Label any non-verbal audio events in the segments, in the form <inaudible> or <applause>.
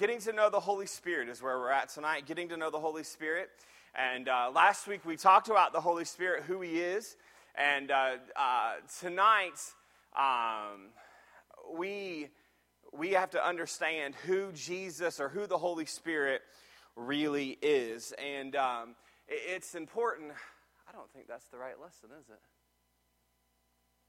getting to know the Holy Spirit is where we're at tonight, getting to know the Holy Spirit. And uh, last week we talked about the Holy Spirit, who He is. And uh, uh, tonight um, we, we have to understand who Jesus or who the Holy Spirit really is. And um, it, it's important. I don't think that's the right lesson, is it?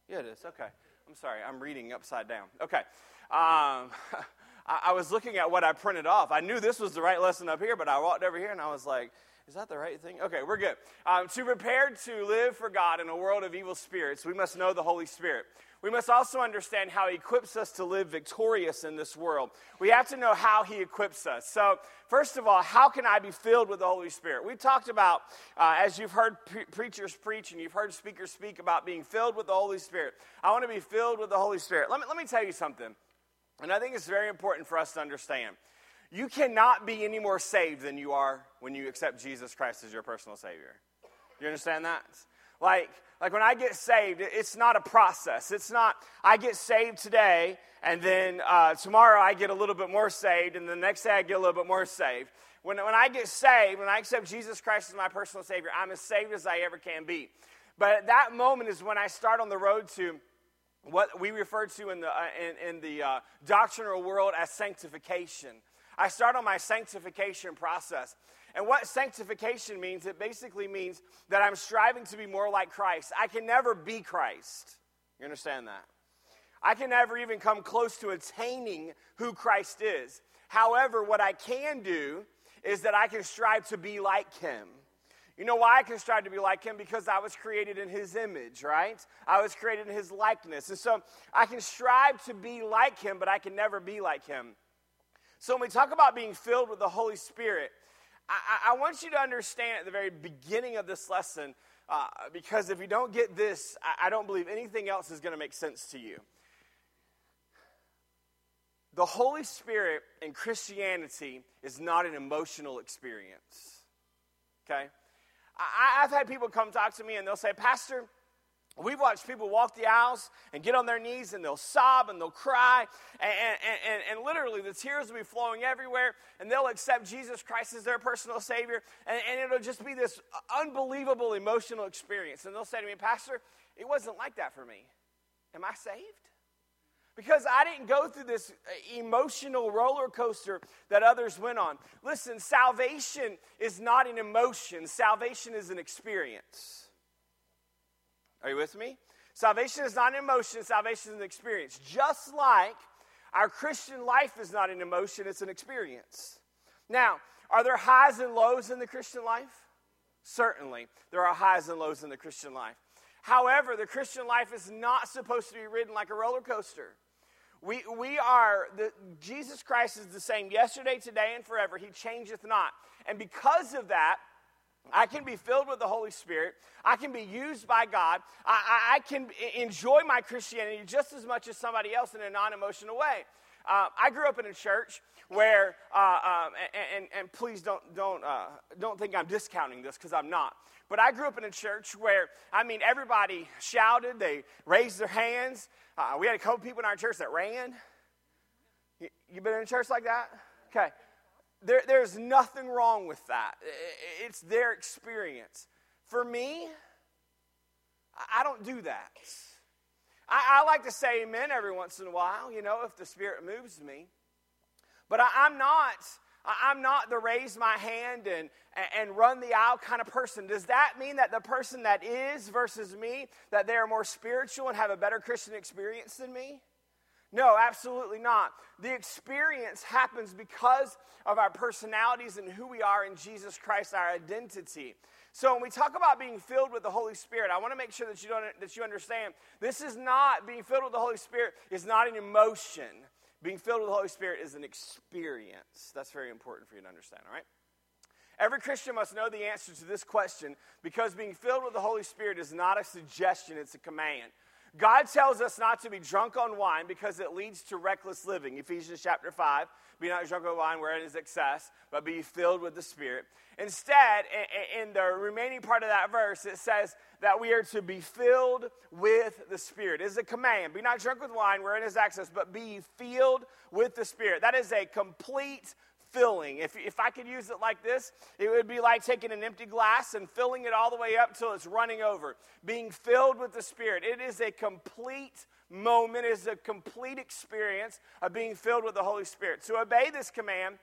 Yeah, it is. Okay. I'm sorry. I'm reading upside down. Okay. Um, <laughs> I, was looking at what I printed off. I knew this was the right lesson up here, but I walked over here and I was like, is that the right thing? Okay, we're good. Um, to prepare to live for God in a world of evil spirits, we must know the Holy Spirit. We must also understand how He equips us to live victorious in this world. We have to know how He equips us. So, first of all, how can I be filled with the Holy Spirit? We talked about, uh, as you've heard pre- preachers preach and you've heard speakers speak about being filled with the Holy Spirit. I want to be filled with the Holy Spirit. Let me, let me tell you something. And I think it's very important for us to understand. You cannot be any more saved than you are when you accept Jesus Christ as your personal Savior. You understand that? Like, like when I get saved, it's not a process. It's not, I get saved today, and then uh, tomorrow I get a little bit more saved, and the next day I get a little bit more saved. When, when I get saved, when I accept Jesus Christ as my personal Savior, I'm as saved as I ever can be. But at that moment is when I start on the road to what we refer to in the, uh, in, in, the uh, doctrinal world as sanctification. I start on my sanctification process. And what sanctification means, it basically means that I'm striving to be more like Christ. I can never be Christ. You understand that? I can never even come close to attaining who Christ is. However, what I can do is that I can strive to be like him. You know why I can strive to be like him? Because I was created in his image, right? I was created in his likeness. And so I can strive to be like him, but I can never be like him. So when we talk about being filled with the Holy Spirit, I, I want you to understand at the very beginning of this lesson, uh, because if you don't get this, I, I don't believe anything else is going to make sense to you. The Holy Spirit in Christianity is not an emotional experience. Okay? I, I've had people come talk to me and they'll say, Pastor, We've watched people walk the aisles and get on their knees and they'll sob and they'll cry and, and, and, and, literally the tears will be flowing everywhere and they'll accept Jesus Christ as their personal Savior and, and it'll just be this unbelievable emotional experience. And they'll say to me, Pastor, it wasn't like that for me. Am I saved? Because I didn't go through this uh, emotional roller coaster that others went on. Listen, salvation is not an emotion, salvation is an experience. Are you with me? Salvation is not an emotion, salvation is an experience. Just like our Christian life is not an emotion, it's an experience. Now, are there highs and lows in the Christian life? Certainly, there are highs and lows in the Christian life. However, the Christian life is not supposed to be ridden like a roller coaster. We, we are, the, Jesus Christ is the same yesterday, today, and forever. He changeth not. And because of that, I can be filled with the Holy Spirit. I can be used by God. I, I, I can enjoy my Christianity just as much as somebody else in a non emotional way. Uh, I grew up in a church where, uh, um, and, and, and, please don't, don't, uh, don't think I'm discounting this because I'm not. But I grew up in a church where, I mean, everybody shouted, they raised their hands. Uh, we had a couple people in our church that ran. You, you been in a church like that? Okay. There, there's nothing wrong with that. It's their experience. For me, I don't do that. I, I, like to say amen every once in a while, you know, if the Spirit moves me. But I, am not. I'm not the raise my hand and, and run the aisle kind of person. Does that mean that the person that is versus me, that they are more spiritual and have a better Christian experience than me? No, absolutely not. The experience happens because of our personalities and who we are in Jesus Christ, our identity. So when we talk about being filled with the Holy Spirit, I want to make sure that you don't that you understand this is not being filled with the Holy Spirit is not an emotion. Being filled with the Holy Spirit is an experience. That's very important for you to understand, all right? Every Christian must know the answer to this question because being filled with the Holy Spirit is not a suggestion, it's a command. God tells us not to be drunk on wine because it leads to reckless living. Ephesians chapter 5. Be not drunk on wine wherein is excess, but be filled with the Spirit. Instead, in the remaining part of that verse, it says that we are to be filled with the Spirit. It is a command. Be not drunk with wine wherein is excess, but be filled with the Spirit. That is a complete filling. If, if I could use it like this, it would be like taking an empty glass and filling it all the way up till it's running over. Being filled with the Spirit. It is a complete moment, it is a complete experience of being filled with the Holy Spirit. To obey this command,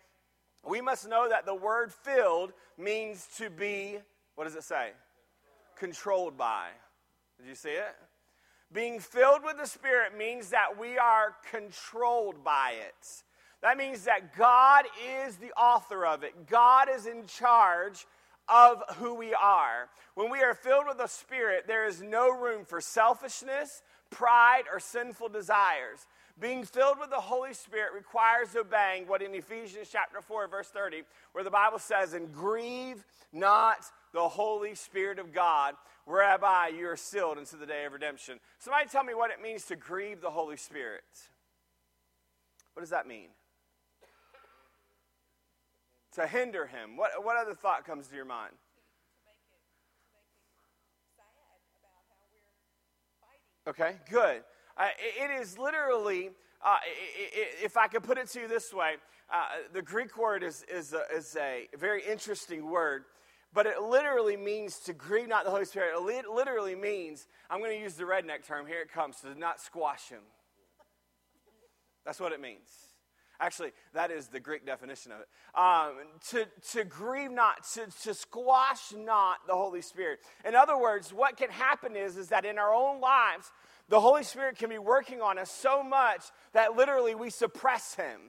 we must know that the word filled means to be, what does it say? Controlled by. Did you see it? Being filled with the Spirit means that we are controlled by it. That means that God is the author of it. God is in charge of who we are. When we are filled with the Spirit, there is no room for selfishness, pride, or sinful desires. Being filled with the Holy Spirit requires obeying what in Ephesians chapter 4, verse 30, where the Bible says, And grieve not the Holy Spirit of God, whereby you are sealed into the day of redemption. Somebody tell me what it means to grieve the Holy Spirit. What does that mean? to hinder him. What, what other thought comes to your mind? Okay, good. Uh, it, is literally, uh, if I could put it to you this way, uh, the Greek word is, is, a, is a very interesting word, but it literally means to grieve not the Holy Spirit. It literally means, I'm going to use the redneck term, here it comes, to not squash him. That's what it means. Actually, that is the Greek definition of it. Um, to, to grieve not, to, to squash not the Holy Spirit. In other words, what can happen is, is that in our own lives, the Holy Spirit can be working on us so much that literally we suppress Him.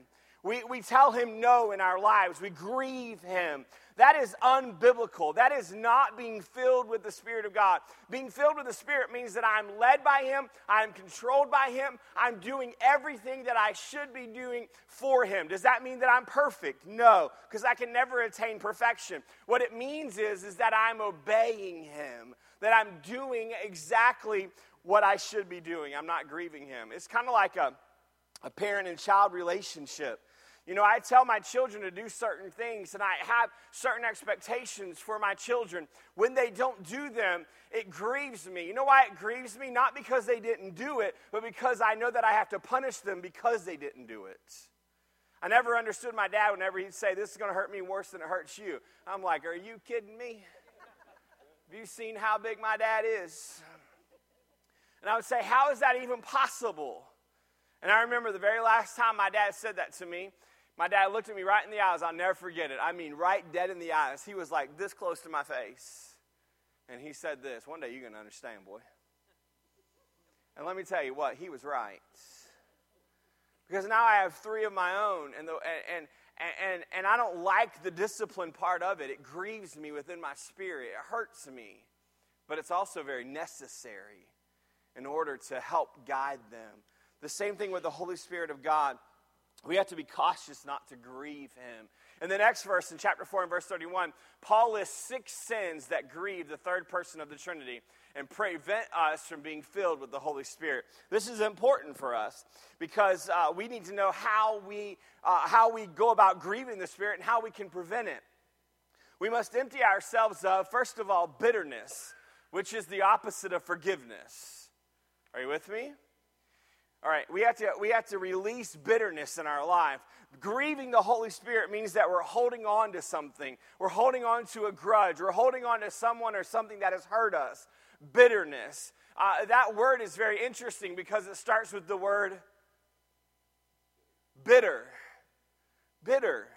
We, we tell Him no in our lives. We grieve Him. That is unbiblical. That is not being filled with the Spirit of God. Being filled with the Spirit means that I'm led by Him, I'm controlled by Him, I'm doing everything that I should be doing for Him. Does that mean that I'm perfect? No, because I can never attain perfection. What it means is, is that I'm obeying Him, that I'm doing exactly what I should be doing. I'm not grieving Him. It's kind of like a, a parent and child relationship. You know, I tell my children to do certain things and I have certain expectations for my children. When they don't do them, it grieves me. You know why it grieves me? Not because they didn't do it, but because I know that I have to punish them because they didn't do it. I never understood my dad whenever he'd say, This is going to hurt me worse than it hurts you. I'm like, Are you kidding me? Have you seen how big my dad is? And I would say, How is that even possible? And I remember the very last time my dad said that to me, my dad looked at me right in the eyes. I'll never forget it. I mean, right dead in the eyes. He was like this close to my face. And he said this One day you're going to understand, boy. And let me tell you what, he was right. Because now I have three of my own, and, the, and, and, and, and I don't like the discipline part of it. It grieves me within my spirit, it hurts me. But it's also very necessary in order to help guide them. The same thing with the Holy Spirit of God. We have to be cautious not to grieve him. In the next verse, in chapter 4 and verse 31, Paul lists six sins that grieve the third person of the Trinity and prevent us from being filled with the Holy Spirit. This is important for us because uh, we need to know how we, uh, how we go about grieving the Spirit and how we can prevent it. We must empty ourselves of, first of all, bitterness, which is the opposite of forgiveness. Are you with me? All right, we have to we have to release bitterness in our life. Grieving the Holy Spirit means that we're holding on to something. We're holding on to a grudge. We're holding on to someone or something that has hurt us. Bitterness. Uh, that word is very interesting because it starts with the word bitter. Bitter.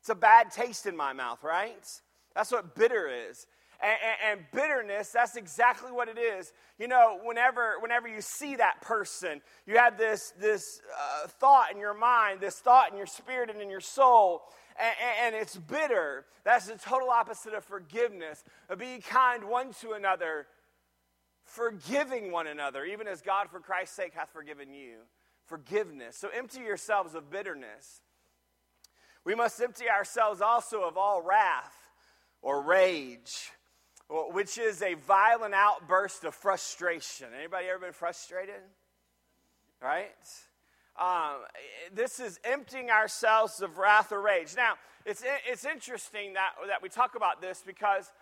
It's a bad taste in my mouth, right? That's what bitter is and, and, bitterness, that's exactly what it is. You know, whenever, whenever you see that person, you have this, this uh, thought in your mind, this thought in your spirit and in your soul, and, and it's bitter. That's the total opposite of forgiveness. Of be kind one to another, forgiving one another, even as God, for Christ's sake, hath forgiven you. Forgiveness. So empty yourselves of bitterness. We must empty ourselves also of all wrath or rage which is a violent outburst of frustration. Anybody ever been frustrated? Right? Um, this is emptying ourselves of wrath or rage. Now, it's, it's interesting that, that we talk about this because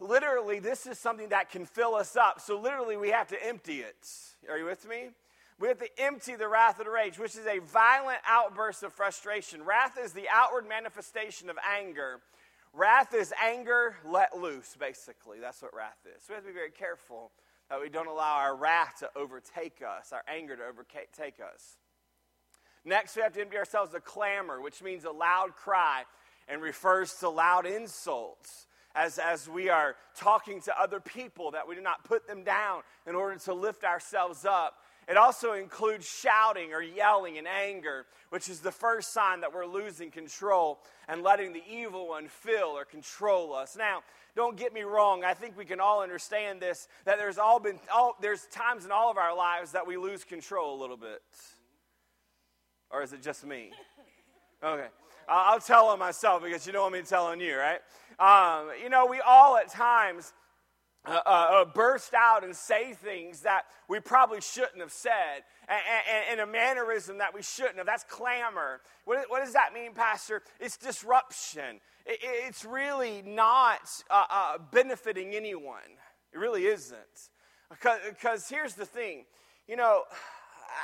literally this is something that can fill us up. So, literally, we have to empty it. Are you with me? We have to empty the wrath of the rage, which is a violent outburst of frustration. Wrath is the outward manifestation of anger. Wrath is anger let loose, basically. That's what wrath is. So we have to be very careful that we don't allow our wrath to overtake us, our anger to overtake us. Next, we have to empty ourselves of clamor, which means a loud cry and refers to loud insults. As, as we are talking to other people, that we do not put them down in order to lift ourselves up. It also includes shouting or yelling in anger, which is the first sign that we're losing control and letting the evil one fill or control us. Now, don't get me wrong, I think we can all understand this that there's all been all, there's times in all of our lives that we lose control a little bit. Or is it just me? Okay. I'll tell on myself because you don't want me telling you, right? Um, you know, we all at times uh, uh, uh, burst out and say things that we probably shouldn't have said, and, a mannerism that we shouldn't have. That's clamor. What, what does that mean, Pastor? It's disruption. It, it's really not uh, uh, benefiting anyone. It really isn't. Because, because here's the thing you know,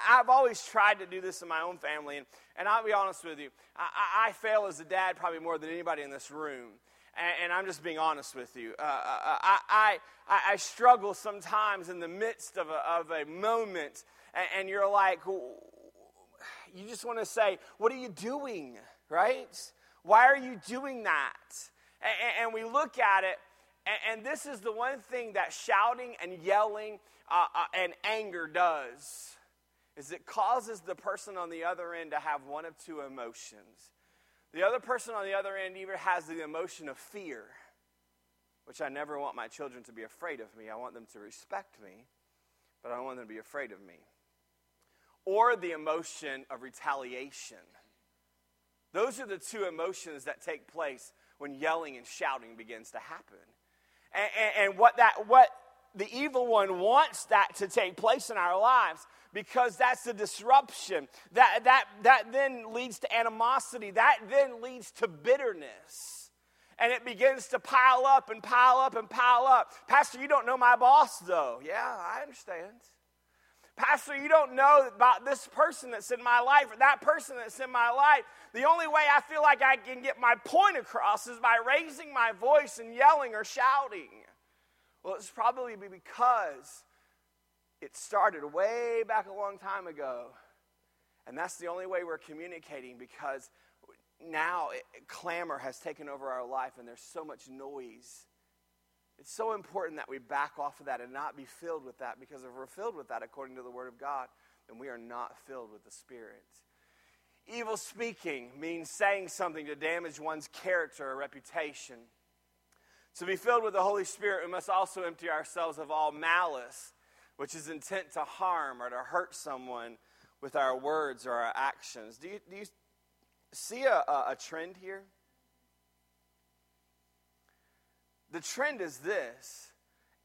I've always tried to do this in my own family, and, and I'll be honest with you, I, I fail as a dad probably more than anybody in this room and, and I'm just being honest with you. Uh, uh, uh I, I, I, struggle sometimes in the midst of a, of a moment, and, and you're like, you just want to say, What are you doing? Right? Why are you doing that? And, and we look at it, and, and, this is the one thing that shouting and yelling uh, uh, and anger does is it causes the person on the other end to have one of two emotions the other person on the other end either has the emotion of fear, which I never want my children to be afraid of me. I want them to respect me, but I don't want them to be afraid of me. Or the emotion of retaliation. Those are the two emotions that take place when yelling and shouting begins to happen. And, and, and what, that, what the evil one wants that to take place in our lives because that's the disruption. That, that, that then leads to animosity. That then leads to bitterness. And it begins to pile up and pile up and pile up. Pastor, you don't know my boss, though. Yeah, I understand. Pastor, you don't know about this person that's in my life or that person that's in my life. The only way I feel like I can get my point across is by raising my voice and yelling or shouting. Well, it's probably because it started way back a long time ago. And that's the only way we're communicating because now it, clamor has taken over our life and there's so much noise. It's so important that we back off of that and not be filled with that because if we're filled with that according to the Word of God, then we are not filled with the Spirit. Evil speaking means saying something to damage one's character or reputation. To be filled with the Holy Spirit, we must also empty ourselves of all malice, which is intent to harm or to hurt someone with our words or our actions. Do you, do you see a, a trend here? The trend is this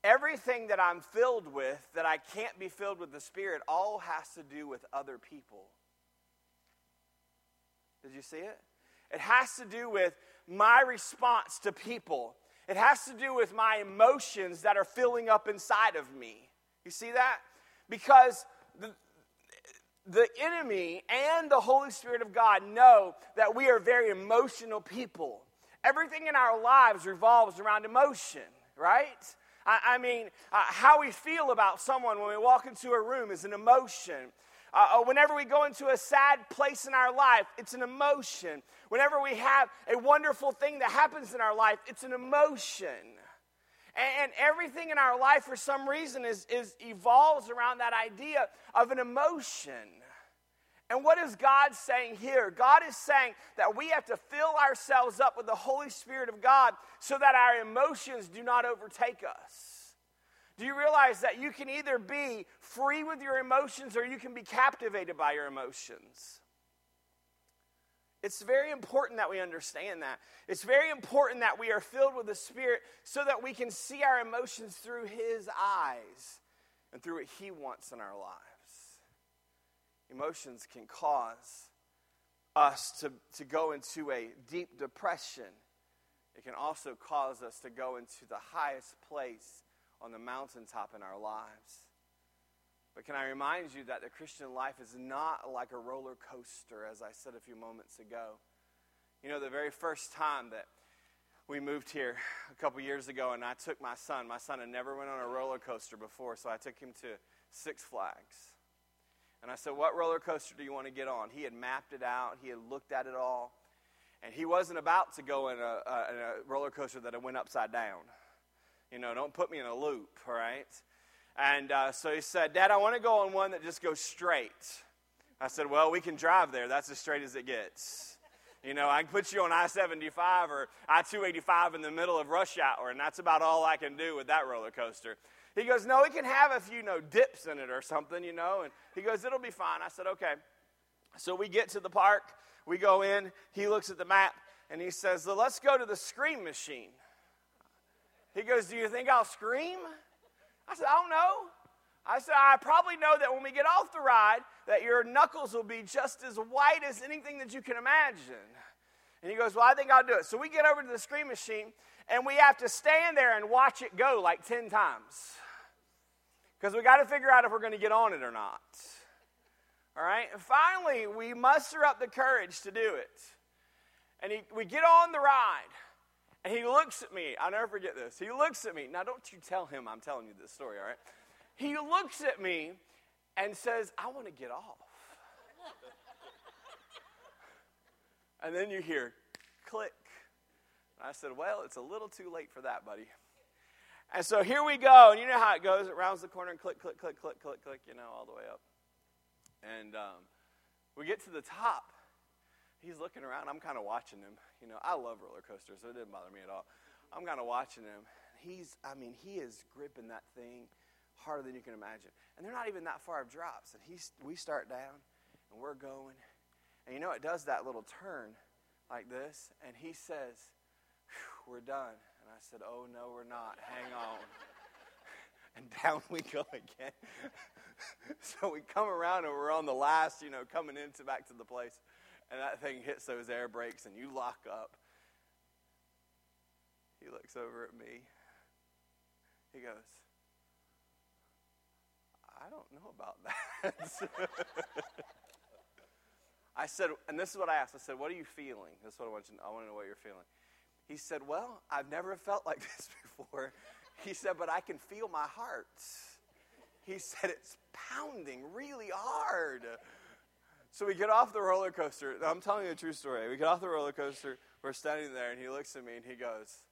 everything that I'm filled with that I can't be filled with the Spirit all has to do with other people. Did you see it? It has to do with my response to people. It has to do with my emotions that are filling up inside of me. You see that? Because the, the enemy and the Holy Spirit of God know that we are very emotional people. Everything in our lives revolves around emotion, right? I, I mean, uh, how we feel about someone when we walk into a room is an emotion. Uh, uh, whenever we go into a sad place in our life, it's an emotion. Whenever we have a wonderful thing that happens in our life, it's an emotion. And, and everything in our life, for some reason, is, is evolves around that idea of an emotion. And what is God saying here? God is saying that we have to fill ourselves up with the Holy Spirit of God so that our emotions do not overtake us. Do you realize that you can either be free with your emotions or you can be captivated by your emotions? It's very important that we understand that. It's very important that we are filled with the Spirit so that we can see our emotions through His eyes and through what He wants in our lives. Emotions can cause us to, to go into a deep depression. It can also cause us to go into the highest place on the mountaintop in our lives. But can I remind you that the Christian life is not like a roller coaster, as I said a few moments ago. You know, the very first time that we moved here a couple years ago, and I took my son. My son had never went on a roller coaster before, so I took him to Six Flags. And I said, What roller coaster do you want to get on? He had mapped it out, he had looked at it all, and he wasn't about to go in a, a, in a roller coaster that went upside down. You know, don't put me in a loop, right? And uh, so he said, Dad, I want to go on one that just goes straight. I said, Well, we can drive there. That's as straight as it gets. You know, I can put you on I 75 or I 285 in the middle of rush hour, and that's about all I can do with that roller coaster. He goes, No, we can have a few, you know, dips in it or something, you know. And he goes, It'll be fine. I said, Okay. So we get to the park, we go in, he looks at the map, and he says, Let's go to the scream machine. He goes, Do you think I'll scream? I said, I don't know. I said, I probably know that when we get off the ride, that your knuckles will be just as white as anything that you can imagine. And he goes, Well, I think I'll do it. So we get over to the scream machine, and we have to stand there and watch it go like 10 times. Because we got to figure out if we're going to get on it or not. All right? Finally, we muster up the courage to do it. And he, we get on the ride. And he looks at me. I'll never forget this. He looks at me. Now, don't you tell him I'm telling you this story, all right? He looks at me and says, I want to get off. <laughs> and then you hear click. And I said, Well, it's a little too late for that, buddy. And so here we go. And you know how it goes. It rounds the corner and click, click, click, click, click, click, you know, all the way up. And um, we get to the top he's looking around. I'm kind of watching him. You know, I love roller coasters, so it didn't bother me at all. I'm kind of watching him. He's, I mean, he is gripping that thing harder than you can imagine. And they're not even that far of drops. And he's, we start down, and we're going. And you know, it does that little turn like this. And he says, We're done. And I said, Oh, no, we're not. Hang on. <laughs> and down we go again. <laughs> so we come around, and we're on the last, you know, coming into back to the place and that thing hits those air brakes and you lock up. He looks over at me. He goes, I don't know about that. <laughs> I said, and this is what I asked. I said, What are you feeling? This is what I want you to know. I want to know what you're feeling. He said, Well, I've never felt like <laughs> this before. He said, But I can feel my heart. He said, It's pounding really hard. So we get off the roller coaster. I'm telling you a true story. We get off the roller coaster. We're standing there, and he looks at me and he goes,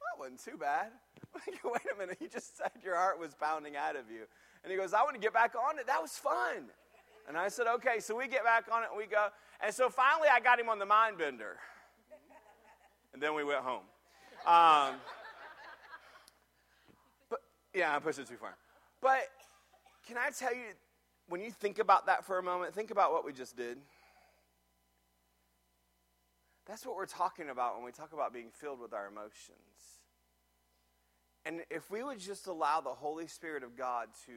That wasn't too bad. <laughs> Wait a minute. You just said your heart was pounding out of you. And he goes, I want to get back on it. That was fun. And I said, Okay. So we get back on it and we go. And so finally, I got him on the mind bender. And then we went home. Um, but yeah, I pushed it too far. But can I tell you, when you think about that for a moment, think about what we just did. That's what we're talking about when we talk about being filled with our emotions. And if we would just allow the Holy Spirit of God to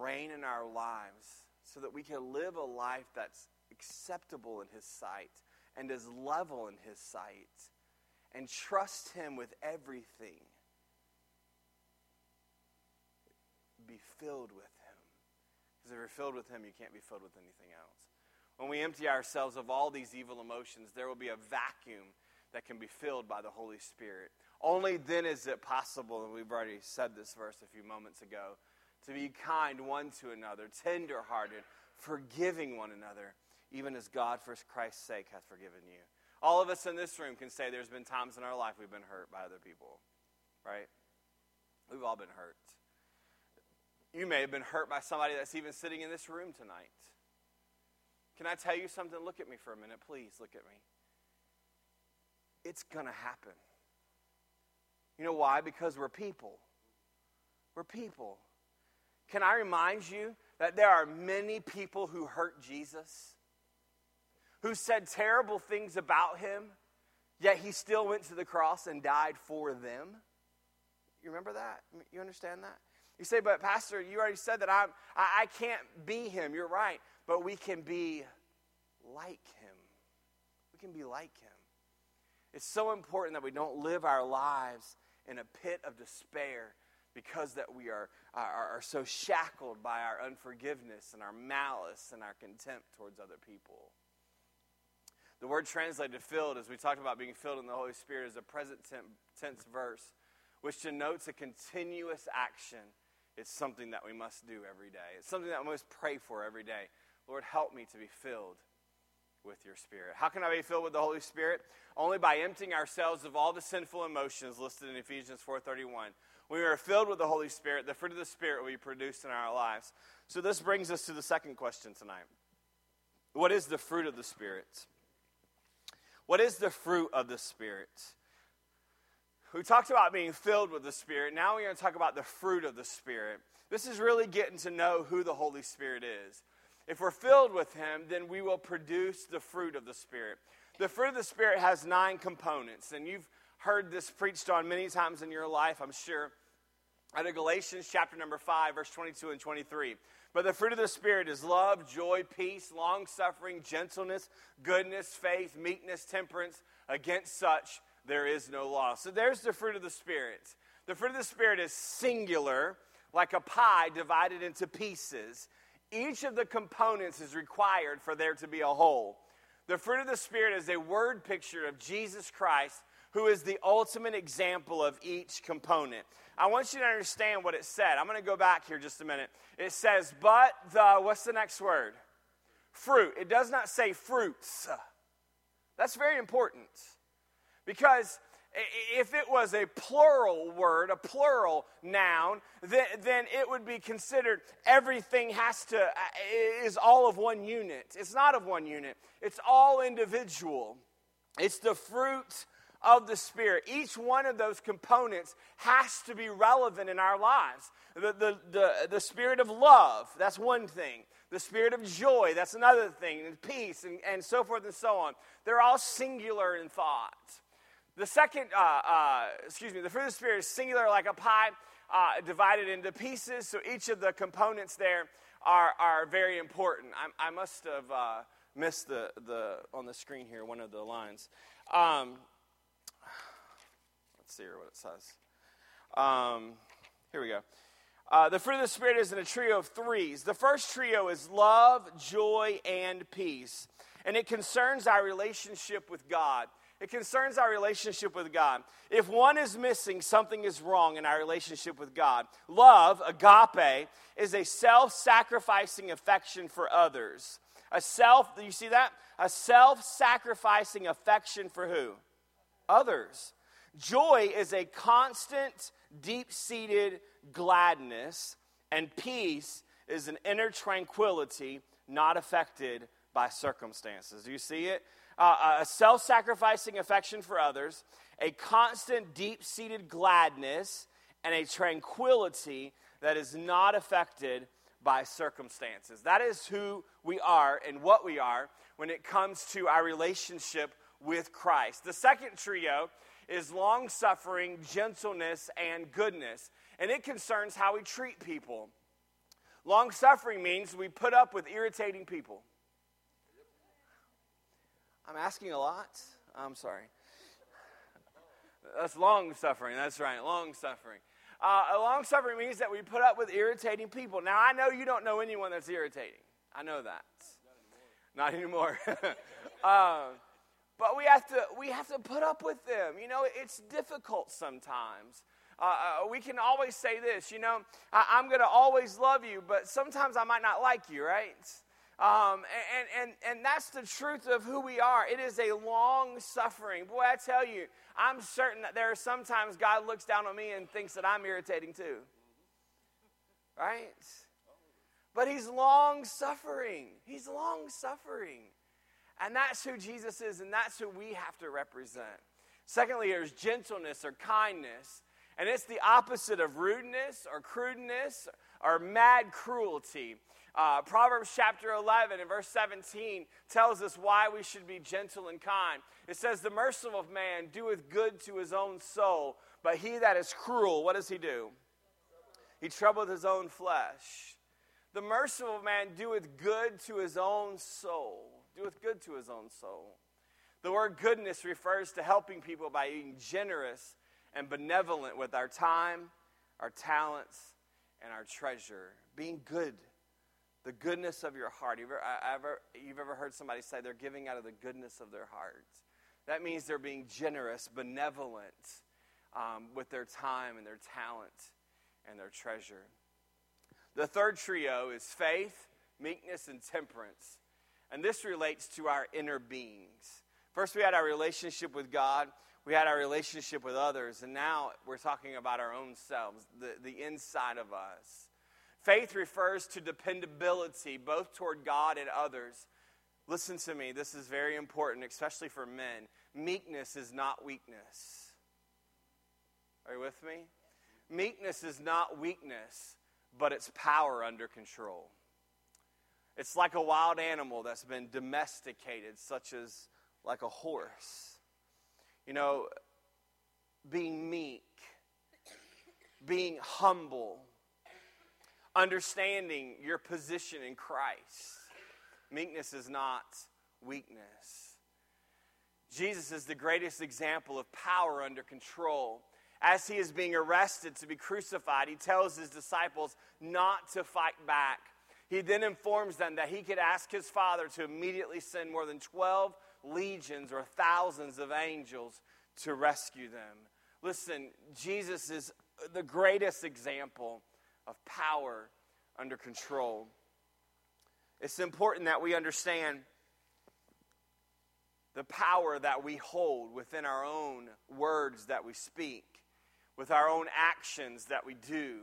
reign in our lives so that we can live a life that's acceptable in His sight and is level in His sight and trust Him with everything, be filled with because if you're filled with Him, you can't be filled with anything else. When we empty ourselves of all these evil emotions, there will be a vacuum that can be filled by the Holy Spirit. Only then is it possible, and we've already said this verse a few moments ago, to be kind one to another, tenderhearted, forgiving one another, even as God, for Christ's sake, hath forgiven you. All of us in this room can say there's been times in our life we've been hurt by other people, right? We've all been hurt. You may have been hurt by somebody that's even sitting in this room tonight. Can I tell you something? Look at me for a minute. Please look at me. It's going to happen. You know why? Because we're people. We're people. Can I remind you that there are many people who hurt Jesus? who said terrible things about him, yet he still went to the cross and died for them. You remember that? You understand that? You say, but Pastor, you already said that I'm, I, I can't be him. You're right. But we can be like him. We can be like him. It's so important that we don't live our lives in a pit of despair because that we are, are, are so shackled by our unforgiveness and our malice and our contempt towards other people. The word translated filled, as we talked about being filled in the Holy Spirit, is a present tense verse, which denotes a continuous action. It's something that we must do every day. It's something that we must pray for every day. Lord, help me to be filled with your spirit. How can I be filled with the Holy Spirit? Only by emptying ourselves of all the sinful emotions listed in Ephesians 4:31. When we are filled with the Holy Spirit, the fruit of the Spirit will be produced in our lives. So this brings us to the second question tonight. What is the fruit of the Spirit? What is the fruit of the Spirit? We talked about being filled with the Spirit. Now we're going to talk about the fruit of the Spirit. This is really getting to know who the Holy Spirit is. If we're filled with Him, then we will produce the fruit of the Spirit. The fruit of the Spirit has nine components, and you've heard this preached on many times in your life, I'm sure. Out of Galatians chapter number 5, verse 22 and 23. But the fruit of the Spirit is love, joy, peace, long suffering, gentleness, goodness, faith, meekness, temperance. Against such there is no law. So there's the fruit of the Spirit. The fruit of the Spirit is singular, like a pie divided into pieces. Each of the components is required for there to be a whole. The fruit of the Spirit is a word picture of Jesus Christ, who is the ultimate example of each component. I want you to understand what it said. I'm going to go back here just a minute. It says, but the, what's the next word? Fruit. It does not say fruits. That's very important because if it was a plural word, a plural noun, then, then it would be considered everything has to, uh, is all of one unit. It's not of one unit, it's all individual. It's the fruit of the Spirit. Each one of those components has to be relevant in our lives. The, the, the, the spirit of love, that's one thing. The spirit of joy, that's another thing. And peace, and, and so forth and so on. They're all singular in thought. The second, uh, uh, excuse me, the fruit of the Spirit is singular like a pie, uh, divided into pieces. So each of the components there are, are very important. I, I must have uh, missed the, the, on the screen here, one of the lines. Um, let's see here what it says. Um, here we go. Uh, the fruit of the Spirit is in a trio of threes. The first trio is love, joy, and peace. And it concerns our relationship with God. It concerns our relationship with God. If one is missing, something is wrong in our relationship with God. Love, agape, is a self sacrificing affection for others. A self, you see that? A self sacrificing affection for who? Others. Joy is a constant, deep seated gladness, and peace is an inner tranquility not affected by circumstances. Do you see it? Uh, a self sacrificing affection for others, a constant, deep seated gladness, and a tranquility that is not affected by circumstances. That is who we are and what we are when it comes to our relationship with Christ. The second trio is long suffering, gentleness, and goodness, and it concerns how we treat people. Long suffering means we put up with irritating people. I'm asking a lot. I'm sorry. That's long suffering. That's right, long suffering. Uh, long suffering means that we put up with irritating people. Now, I know you don't know anyone that's irritating. I know that. Not anymore. <laughs> Not anymore. uh, <laughs> but we have to we have to put up with them. You know, it's difficult sometimes. Uh, uh, we can always say this, you know, I, am going to always love you, but sometimes I might not like you, right? Um, and, and, and that's the truth of who we are. It is a long suffering. Boy, I tell you, I'm certain that there are sometimes God looks down on me and thinks that I'm irritating too. Right? But He's long suffering. He's long suffering. And that's who Jesus is, and that's who we have to represent. Secondly, there's gentleness or kindness. And it's the opposite of rudeness or crudeness or mad cruelty. Uh, Proverbs chapter 11 and verse 17 tells us why we should be gentle and kind. It says, The merciful man doeth good to his own soul, but he that is cruel, what does he do? He troubleth his own flesh. The merciful man doeth good to his own soul. Doeth good to his own soul. The word goodness refers to helping people by being generous and benevolent with our time, our talents, and our treasure. Being good. The goodness of your heart. You've ever, you've ever heard somebody say they're giving out of the goodness of their hearts? That means they're being generous, benevolent um, with their time and their talent and their treasure. The third trio is faith, meekness, and temperance. And this relates to our inner beings. First, we had our relationship with God, we had our relationship with others, and now we're talking about our own selves, the, the inside of us. Faith refers to dependability, both toward God and others. Listen to me, this is very important, especially for men. Meekness is not weakness. Are you with me? Meekness is not weakness, but it's power under control. It's like a wild animal that's been domesticated, such as like a horse. You know, being meek, being humble, understanding your position in Christ. Meekness is not weakness. Jesus is the greatest example of power under control. As he is being arrested to be crucified, he tells his disciples not to fight back. He then informs them that he could ask his Father to immediately send more than 12 legions or thousands of angels to rescue them. Listen, Jesus is the greatest example of power under control. It's important that we understand the power that we hold within our own words that we speak, with our own actions that we do.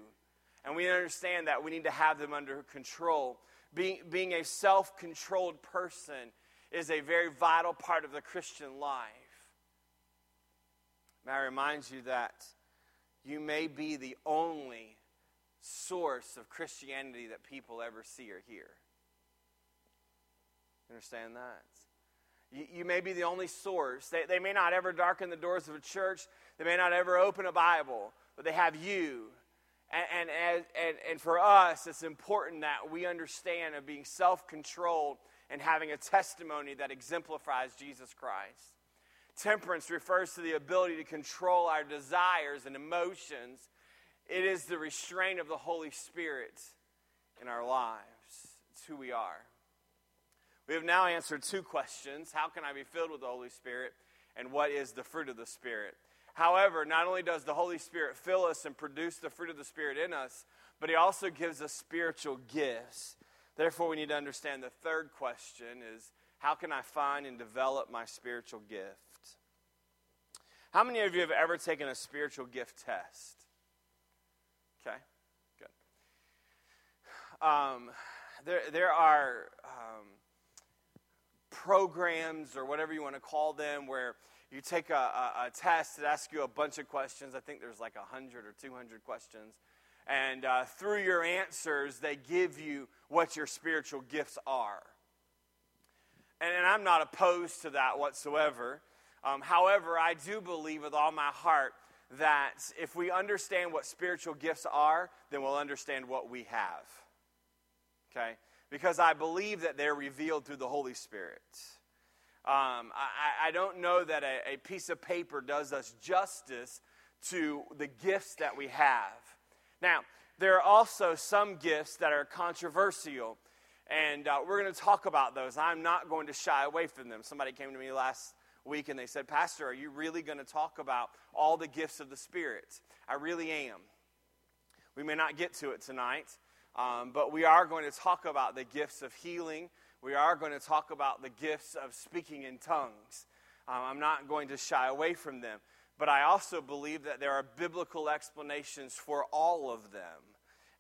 And we understand that we need to have them under control. Being, being a self controlled person is a very vital part of the Christian life. May I remind you that you may be the only source of Christianity that people ever see or hear. Understand that? You, you, may be the only source. They, they may not ever darken the doors of a church, they may not ever open a Bible, but they have you. And, and, and, and for us, it's important that we understand of being self controlled and having a testimony that exemplifies Jesus Christ. Temperance refers to the ability to control our desires and emotions. It is the restraint of the Holy Spirit in our lives. It's who we are. We have now answered two questions How can I be filled with the Holy Spirit? And what is the fruit of the Spirit? However, not only does the Holy Spirit fill us and produce the fruit of the Spirit in us, but He also gives us spiritual gifts. Therefore, we need to understand the third question is how can I find and develop my spiritual gift? How many of you have ever taken a spiritual gift test? Okay, good. Um, there, there are um, programs or whatever you want to call them where you take a, a, a, test that asks you a bunch of questions. I think there's like 100 or 200 questions. And uh, through your answers, they give you what your spiritual gifts are. And, and I'm not opposed to that whatsoever. Um, however, I do believe with all my heart that if we understand what spiritual gifts are, then we'll understand what we have. Okay? Because I believe that they're revealed through the Holy Spirit. Um, I, I, don't know that a, a piece of paper does us justice to the gifts that we have. Now, there are also some gifts that are controversial, and uh, we're going to talk about those. I'm not going to shy away from them. Somebody came to me last week and they said, Pastor, are you really going to talk about all the gifts of the Spirit? I really am. We may not get to it tonight, um, but we are going to talk about the gifts of healing. We are going to talk about the gifts of speaking in tongues. Um, I'm not going to shy away from them. But I also believe that there are biblical explanations for all of them.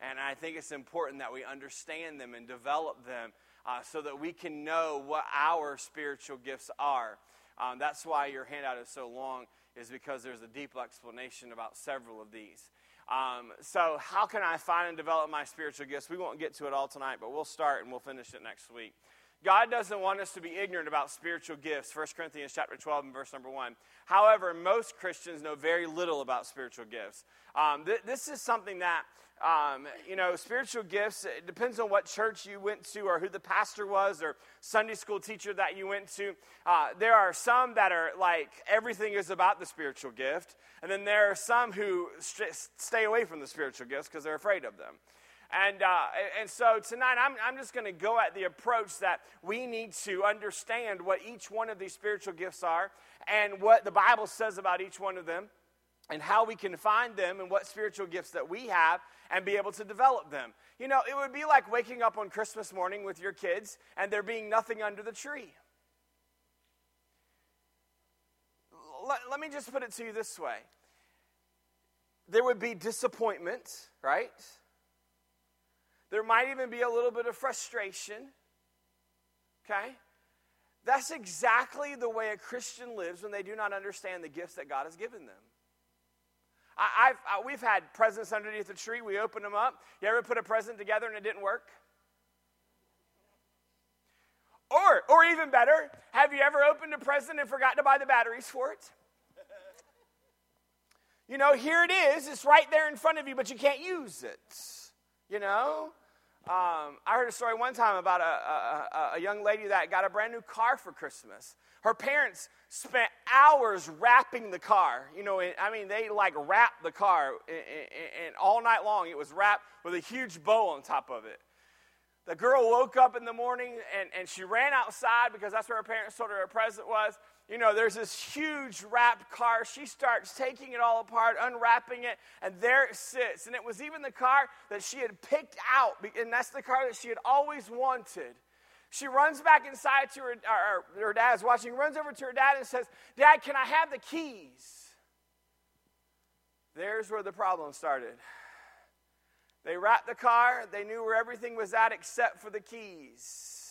And I think it's important that we understand them and develop them uh, so that we can know what our spiritual gifts are. Um, that's why your handout is so long, is because there's a deep explanation about several of these. Um, so, how can I find and develop my spiritual gifts? We won't get to it all tonight, but we'll start and we'll finish it next week. God doesn't want us to be ignorant about spiritual gifts. 1 Corinthians chapter 12 and verse number 1. However, most Christians know very little about spiritual gifts. Um, th- this is something that, um, you know, spiritual gifts, it depends on what church you went to or who the pastor was or Sunday school teacher that you went to. Uh, there are some that are like everything is about the spiritual gift. And then there are some who st- stay away from the spiritual gifts because they're afraid of them. And, uh, and so tonight, I'm, I'm just going to go at the approach that we need to understand what each one of these spiritual gifts are and what the Bible says about each one of them and how we can find them and what spiritual gifts that we have and be able to develop them. You know, it would be like waking up on Christmas morning with your kids and there being nothing under the tree. Let, let me just put it to you this way there would be disappointment, right? There might even be a little bit of frustration. Okay? That's exactly the way a Christian lives when they do not understand the gifts that God has given them. I, uh, we've had presents underneath the tree. We open them up. You ever put a present together and it didn't work? Or, or even better, have you ever opened a present and forgot to buy the batteries for it? You know, here it is. It's right there in front of you, but you can't use it. You know? Um, I heard a story one time about a, a, a, young lady that got a brand new car for Christmas. Her parents spent hours wrapping the car. You know, I mean, they like wrapped the car, and, all night long it was wrapped with a huge bow on top of it. The girl woke up in the morning and, and she ran outside because that's where her parents told her her present was you know, there's this huge wrapped car. She starts taking it all apart, unwrapping it, and there it sits. And it was even the car that she had picked out, and that's the car that she had always wanted. She runs back inside to her, or her dad's watching, runs over to her dad and says, Dad, can I have the keys? There's where the problem started. They wrapped the car, they knew where everything was at except for the keys.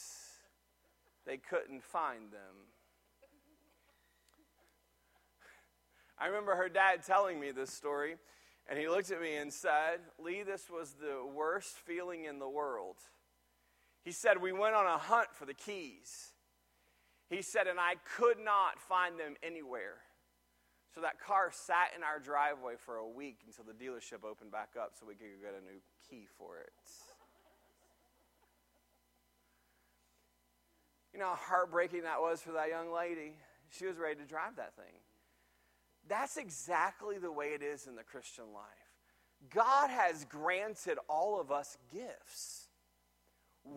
They couldn't find them. I remember her dad telling me this story, and he looked at me and said, Lee, this was the worst feeling in the world. He said, We went on a hunt for the keys. He said, and I could not find them anywhere. So that car sat in our driveway for a week until the dealership opened back up so we could get a new key for it. You know how heartbreaking that was for that young lady? She was ready to drive that thing. That's exactly the way it is in the Christian life. God has granted all of us gifts.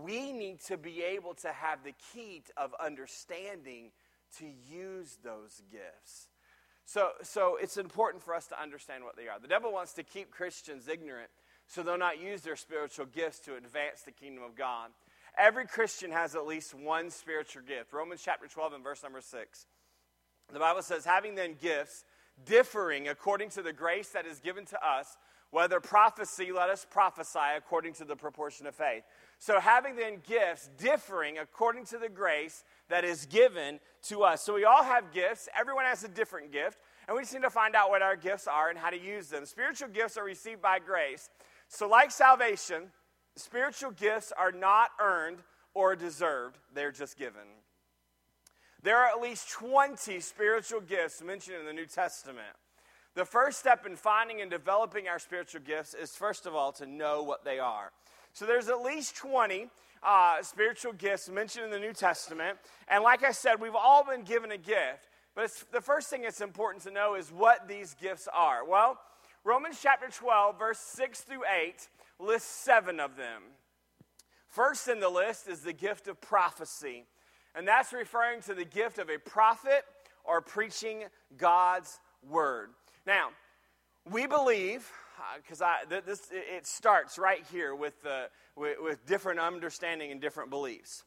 We need to be able to have the key of understanding to use those gifts. So, so it's important for us to understand what they are. The devil wants to keep Christians ignorant so they'll not use their spiritual gifts to advance the kingdom of God. Every Christian has at least one spiritual gift. Romans chapter 12 and verse number 6. The Bible says, having then gifts differing according to the grace that is given to us, whether prophecy, let us prophesy according to the proportion of faith. So, having then gifts differing according to the grace that is given to us. So, we all have gifts, everyone has a different gift, and we just need to find out what our gifts are and how to use them. Spiritual gifts are received by grace. So, like salvation, spiritual gifts are not earned or deserved, they're just given. There are at least 20 spiritual gifts mentioned in the New Testament. The first step in finding and developing our spiritual gifts is, first of all, to know what they are. So there's at least 20 uh, spiritual gifts mentioned in the New Testament. And like I said, we've all been given a gift. But the first thing that's important to know is what these gifts are. Well, Romans chapter 12, verse 6 through 8, lists seven of them. First in the list is the gift of prophecy and that's referring to the gift of a prophet or preaching God's word. Now, we believe, because uh, this it starts right here with, uh, with, with different understanding and different beliefs.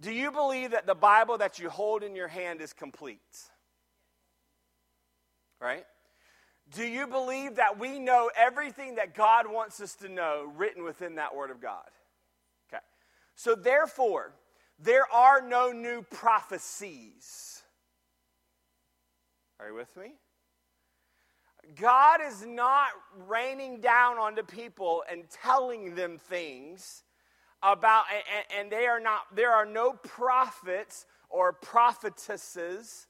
Do you believe that the Bible that you hold in your hand is complete? Right? Do you believe that we know everything that God wants us to know written within that Word of God? Okay. So, therefore, there are no new prophecies. Are you with me? God is not raining down onto people and telling them things about, and, and they are not, there are no prophets or prophetesses,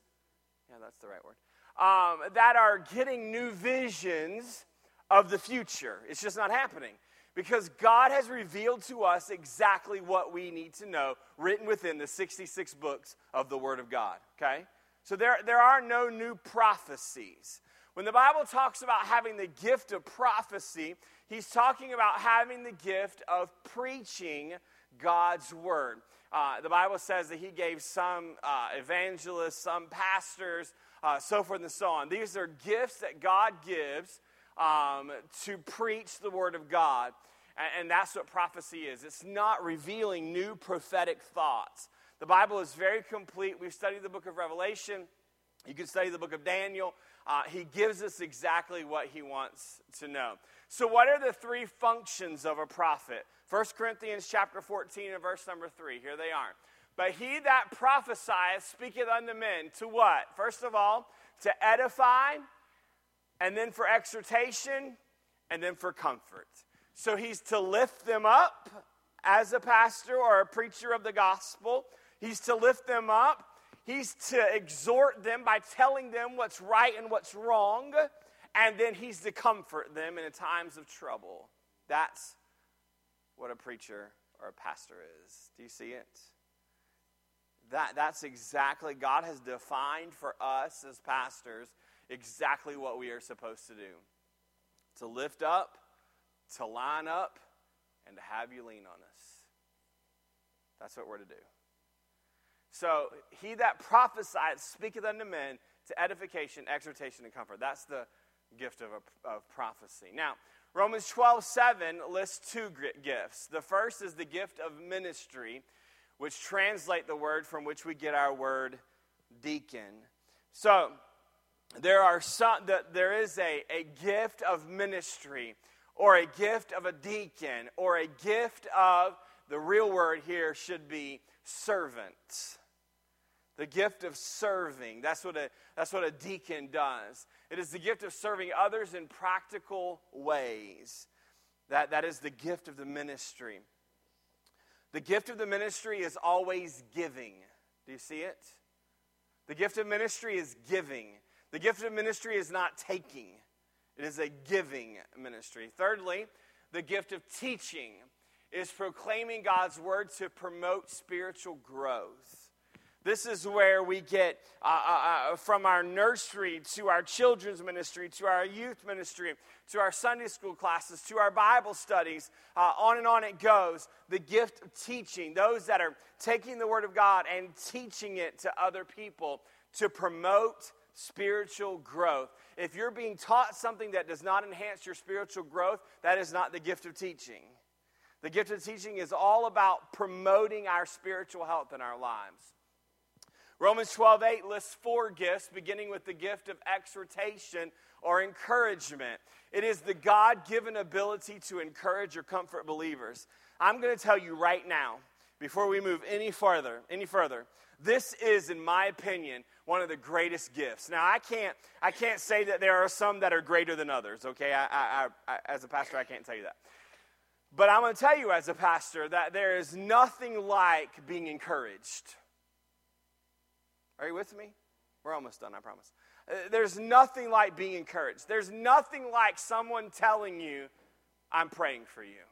yeah, that's the right word, um, that are getting new visions of the future. It's just not happening. Because God has revealed to us exactly what we need to know, written within the 66 books of the Word of God. Okay? So there, there are no new prophecies. When the Bible talks about having the gift of prophecy, he's talking about having the gift of preaching God's Word. Uh, the Bible says that he gave some uh, evangelists, some pastors, uh, so forth and so on. These are gifts that God gives um, to preach the Word of God. And, and that's what prophecy is it's not revealing new prophetic thoughts. The Bible is very complete. We've studied the book of Revelation. You can study the book of Daniel. Uh, he gives us exactly what he wants to know. So, what are the three functions of a prophet? 1 Corinthians chapter 14 and verse number 3. Here they are. But he that prophesieth speaketh unto men to what? First of all, to edify, and then for exhortation, and then for comfort. So he's to lift them up as a pastor or a preacher of the gospel. He's to lift them up. He's to exhort them by telling them what's right and what's wrong. And then he's to comfort them in times of trouble. That's what a preacher or a pastor is. Do you see it? That, that's exactly, God has defined for us as pastors exactly what we are supposed to do to lift up, to line up, and to have you lean on us. That's what we're to do. So, he that prophesieth speaketh unto men to edification, exhortation, and comfort. That's the gift of, a, of prophecy. Now, Romans 12, 7 lists two gifts. The first is the gift of ministry, which translate the word from which we get our word deacon. So, there are some there is a, a gift of ministry or a gift of a deacon or a gift of the real word here should be servant the gift of serving that's what a that's what a deacon does. It is the gift of serving others in practical ways. That that is the gift of the ministry. The gift of the ministry is always giving. Do you see it? The gift of ministry is giving. The gift of ministry is not taking, it is a giving ministry. Thirdly, the gift of teaching is proclaiming God's word to promote spiritual growth. This is where we get uh, uh, uh, from our nursery to our children's ministry, to our youth ministry, to our Sunday school classes, to our Bible studies, uh, on and on it goes. The gift of teaching, those that are taking the Word of God and teaching it to other people to promote spiritual growth. If you're being taught something that does not enhance your spiritual growth, that is not the gift of teaching. The gift of teaching is all about promoting our spiritual health in our lives. Romans 12 8 lists four gifts, beginning with the gift of exhortation or encouragement. It is the God given ability to encourage or comfort believers. I'm going to tell you right now, before we move any further, any further, this is, in my opinion, one of the greatest gifts. Now, I can't, I can't say that there are some that are greater than others, okay? I, I, I, as a pastor, I can't tell you that. But I'm going to tell you, as a pastor, that there is nothing like being encouraged. Are you with me? We're almost done, I promise. Uh, there's nothing like being encouraged. There's nothing like someone telling you, I'm praying for you.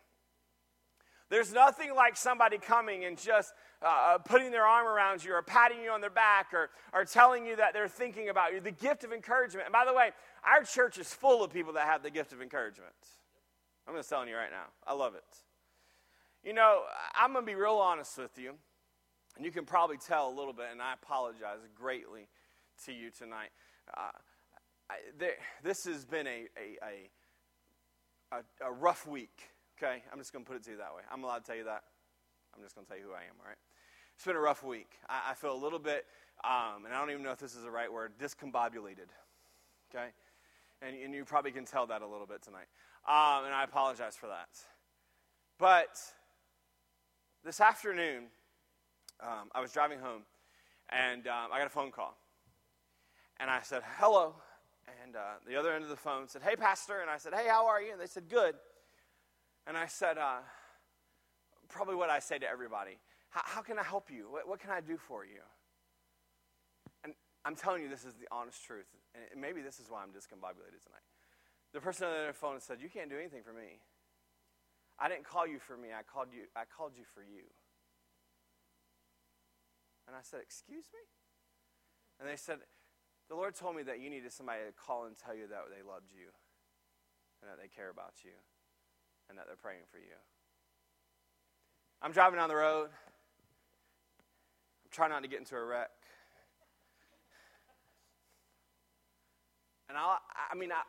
There's nothing like somebody coming and just uh, uh, putting their arm around you or patting you on their back or, or telling you that they're thinking about you. The gift of encouragement. And by the way, our church is full of people that have the gift of encouragement. I'm just telling you right now. I love it. You know, I'm going to be real honest with you, and you can probably tell a little bit, and I apologize greatly to you tonight. Uh, I, there, this has been a, a, a, a rough week, okay? I'm just going to put it to you that way. I'm allowed to tell you that. I'm just going to tell you who I am, all right? It's been a rough week. I, I feel a little bit, um, and I don't even know if this is the right word, discombobulated. Okay? And, and you probably can tell that a little bit tonight. Um, and I apologize for that. But this afternoon, um, I was driving home, and um, I got a phone call. And I said, hello. And uh, the other end of the phone said, Hey, Pastor. And I said, Hey, how are you? And they said, Good. And I said, uh, Probably what I say to everybody How, can I help you? What, what can I do for you? And I'm telling you, this is the honest truth. And maybe this is why I'm discombobulated tonight. The person on the other phone said, You can't do anything for me. I didn't call you for me, I called you, I called you for you. And I said, Excuse me? And they said, The Lord told me that you needed somebody to call and tell you that they loved you and that they care about you and that they're praying for you. I'm driving down the road. I'm trying not to get into a wreck. And I, I mean, I,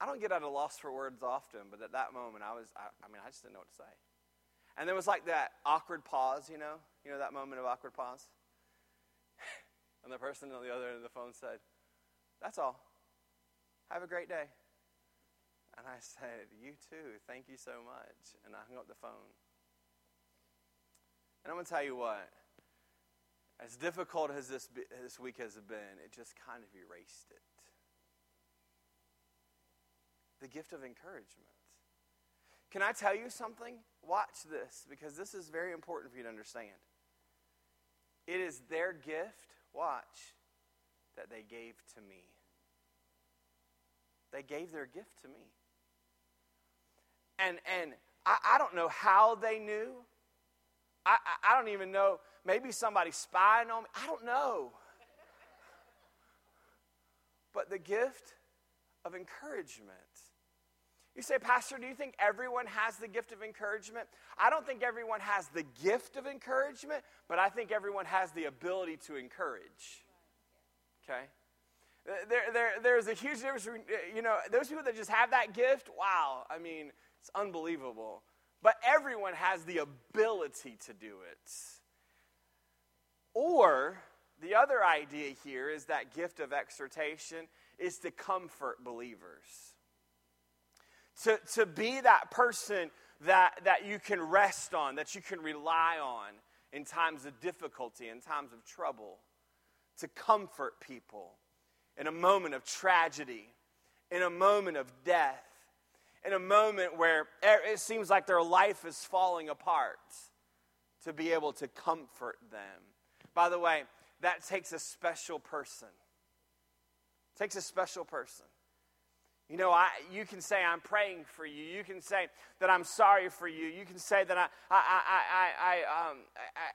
I don't get at a loss for words often, but at that moment, I was, I, I mean, I just didn't know what to say. And there was like that awkward pause, you know? You know that moment of awkward pause? And the person on the other end of the phone said, That's all. Have a great day. And I said, You too. Thank you so much. And I hung up the phone. And I'm going to tell you what, as difficult as this, this week has been, it just kind of erased it the gift of encouragement. Can I tell you something? Watch this because this is very important for you to understand. It is their gift, watch, that they gave to me. They gave their gift to me. And, and I, I don't know how they knew. I, I, I don't even know. Maybe somebody spying on me. I don't know. But the gift of encouragement you say, Pastor, do you think everyone has the gift of encouragement? I don't think everyone has the gift of encouragement, but I think everyone has the ability to encourage. Okay? There, there, there's a huge difference. You know, those people that just have that gift, wow, I mean, it's unbelievable. But everyone has the ability to do it. Or the other idea here is that gift of exhortation is to comfort believers to, to be that person that, that you can rest on, that you can rely on in times of difficulty, in times of trouble, to comfort people in a moment of tragedy, in a moment of death, in a moment where it seems like their life is falling apart, to be able to comfort them. By the way, that takes a special person. It takes a special person. You know, I, you can say, I'm praying for you. You can say that I'm sorry for you. You can say that I, I, I, I, um,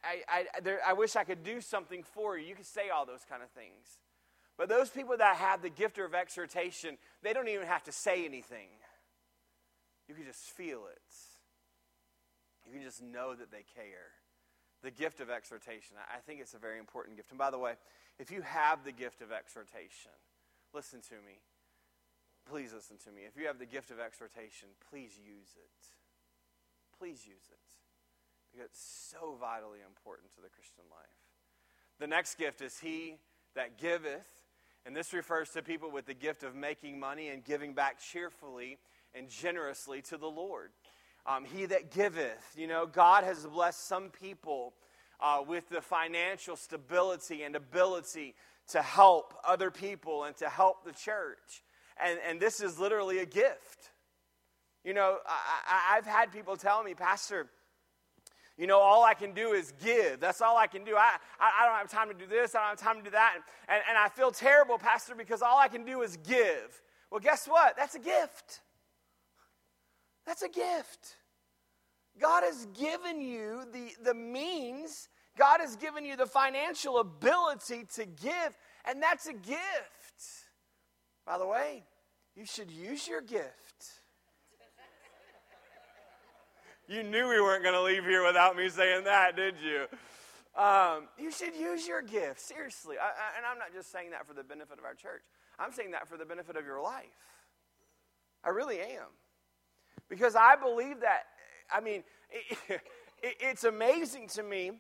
I, I, I, there, I wish I could do something for you. You can say all those kind of things. But those people that have the gift of exhortation, they don't even have to say anything. You can just feel it. You can just know that they care. The gift of exhortation, I think it's a very important gift. And by the way, if you have the gift of exhortation, listen to me please listen to me. If you have the gift of exhortation, please use it. Please use it. Because it's so vitally important to the Christian life. The next gift is He that giveth. And this refers to people with the gift of making money and giving back cheerfully and generously to the Lord. Um, he that giveth. You know, God has blessed some people uh, with the financial stability and ability to help other people and to help the church. And, and this is literally a gift. You know, I, have had people tell me, Pastor, you know, all I can do is give. That's all I can do. I, I, don't have time to do this. I don't have time to do that. And, and, and I feel terrible, Pastor, because all I can do is give. Well, guess what? That's a gift. That's a gift. God has given you the, the means, God has given you the financial ability to give, and that's a gift. By the way, you should use your gift. You knew we weren't going to leave here without me saying that, did you? Um, you should use your gift, seriously. I, I, and I'm not just saying that for the benefit of our church, I'm saying that for the benefit of your life. I really am. Because I believe that, I mean, it, <laughs> it, it's amazing to me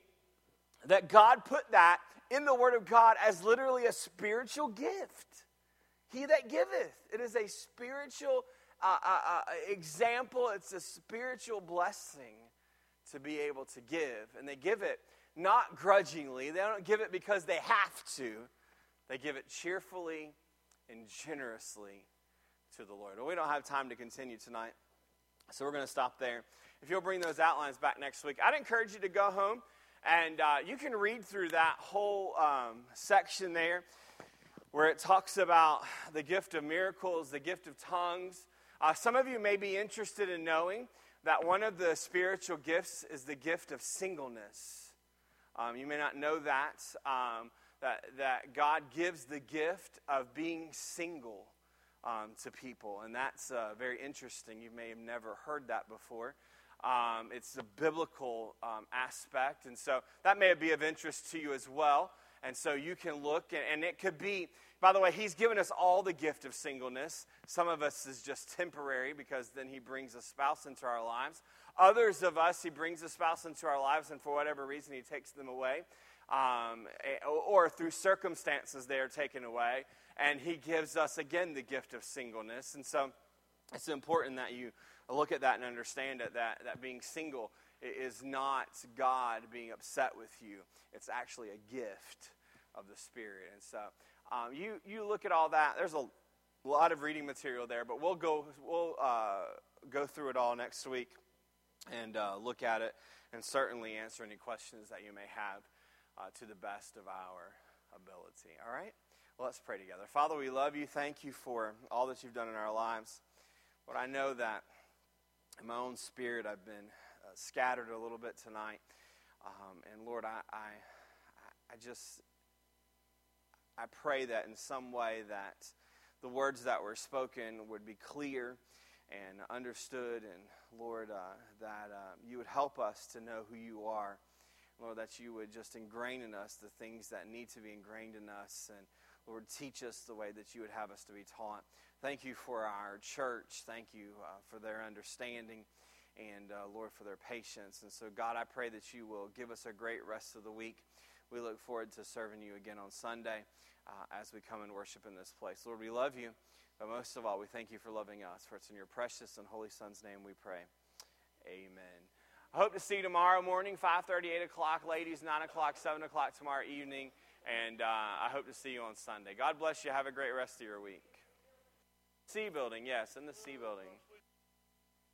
that God put that in the Word of God as literally a spiritual gift. He that giveth. It is a spiritual uh, uh, uh, example, it's a spiritual blessing to be able to give. And they give it not grudgingly, they don't give it because they have to, they give it cheerfully and generously to the Lord. But we don't have time to continue tonight, so we're going to stop there. If you'll bring those outlines back next week, I'd encourage you to go home and uh, you can read through that whole um, section there where it talks about the gift of miracles, the gift of tongues. Uh, some of you may be interested in knowing that one of the spiritual gifts is the gift of singleness. Um, you may not know that, um, that, that God gives the gift of being single um, to people, and that's uh, very interesting. You may have never heard that before. Um, it's a biblical um, aspect, and so that may be of interest to you as well. And so you can look, and, and it could be, by the way, He's given us all the gift of singleness. Some of us is just temporary because then He brings a spouse into our lives. Others of us, He brings a spouse into our lives, and for whatever reason, He takes them away. Um, or through circumstances, they are taken away. And He gives us, again, the gift of singleness. And so it's important that you look at that and understand it that, that being single is not God being upset with you, it's actually a gift of the Spirit. And so um, you, you look at all that, there's a lot of reading material there, but we'll go, we'll, uh, go through it all next week and uh, look at it and certainly answer any questions that you may have uh, to the best of our ability. All right? Well, let's pray together. Father, we love you. Thank you for all that you've done in our lives. But I know that in my own spirit, I've been uh, scattered a little bit tonight. Um, and Lord, I, I, I just, I pray that in some way that the words that were spoken would be clear and understood. And Lord, uh, that uh, you would help us to know who you are. Lord, that you would just ingrain in us the things that need to be ingrained in us. And Lord, teach us the way that you would have us to be taught. Thank you for our church. Thank you uh, for their understanding and, uh, Lord, for their patience. And so, God, I pray that you will give us a great rest of the week. We look forward to serving you again on Sunday uh, as we come and worship in this place. Lord, we love you, but most of all, we thank you for loving us. For it's in your precious and holy Son's name we pray. Amen. I hope to see you tomorrow morning, 5.30, 8 o'clock. Ladies, 9 o'clock, 7 o'clock tomorrow evening. And uh, I hope to see you on Sunday. God bless you. Have a great rest of your week. C building, yes, in the C building.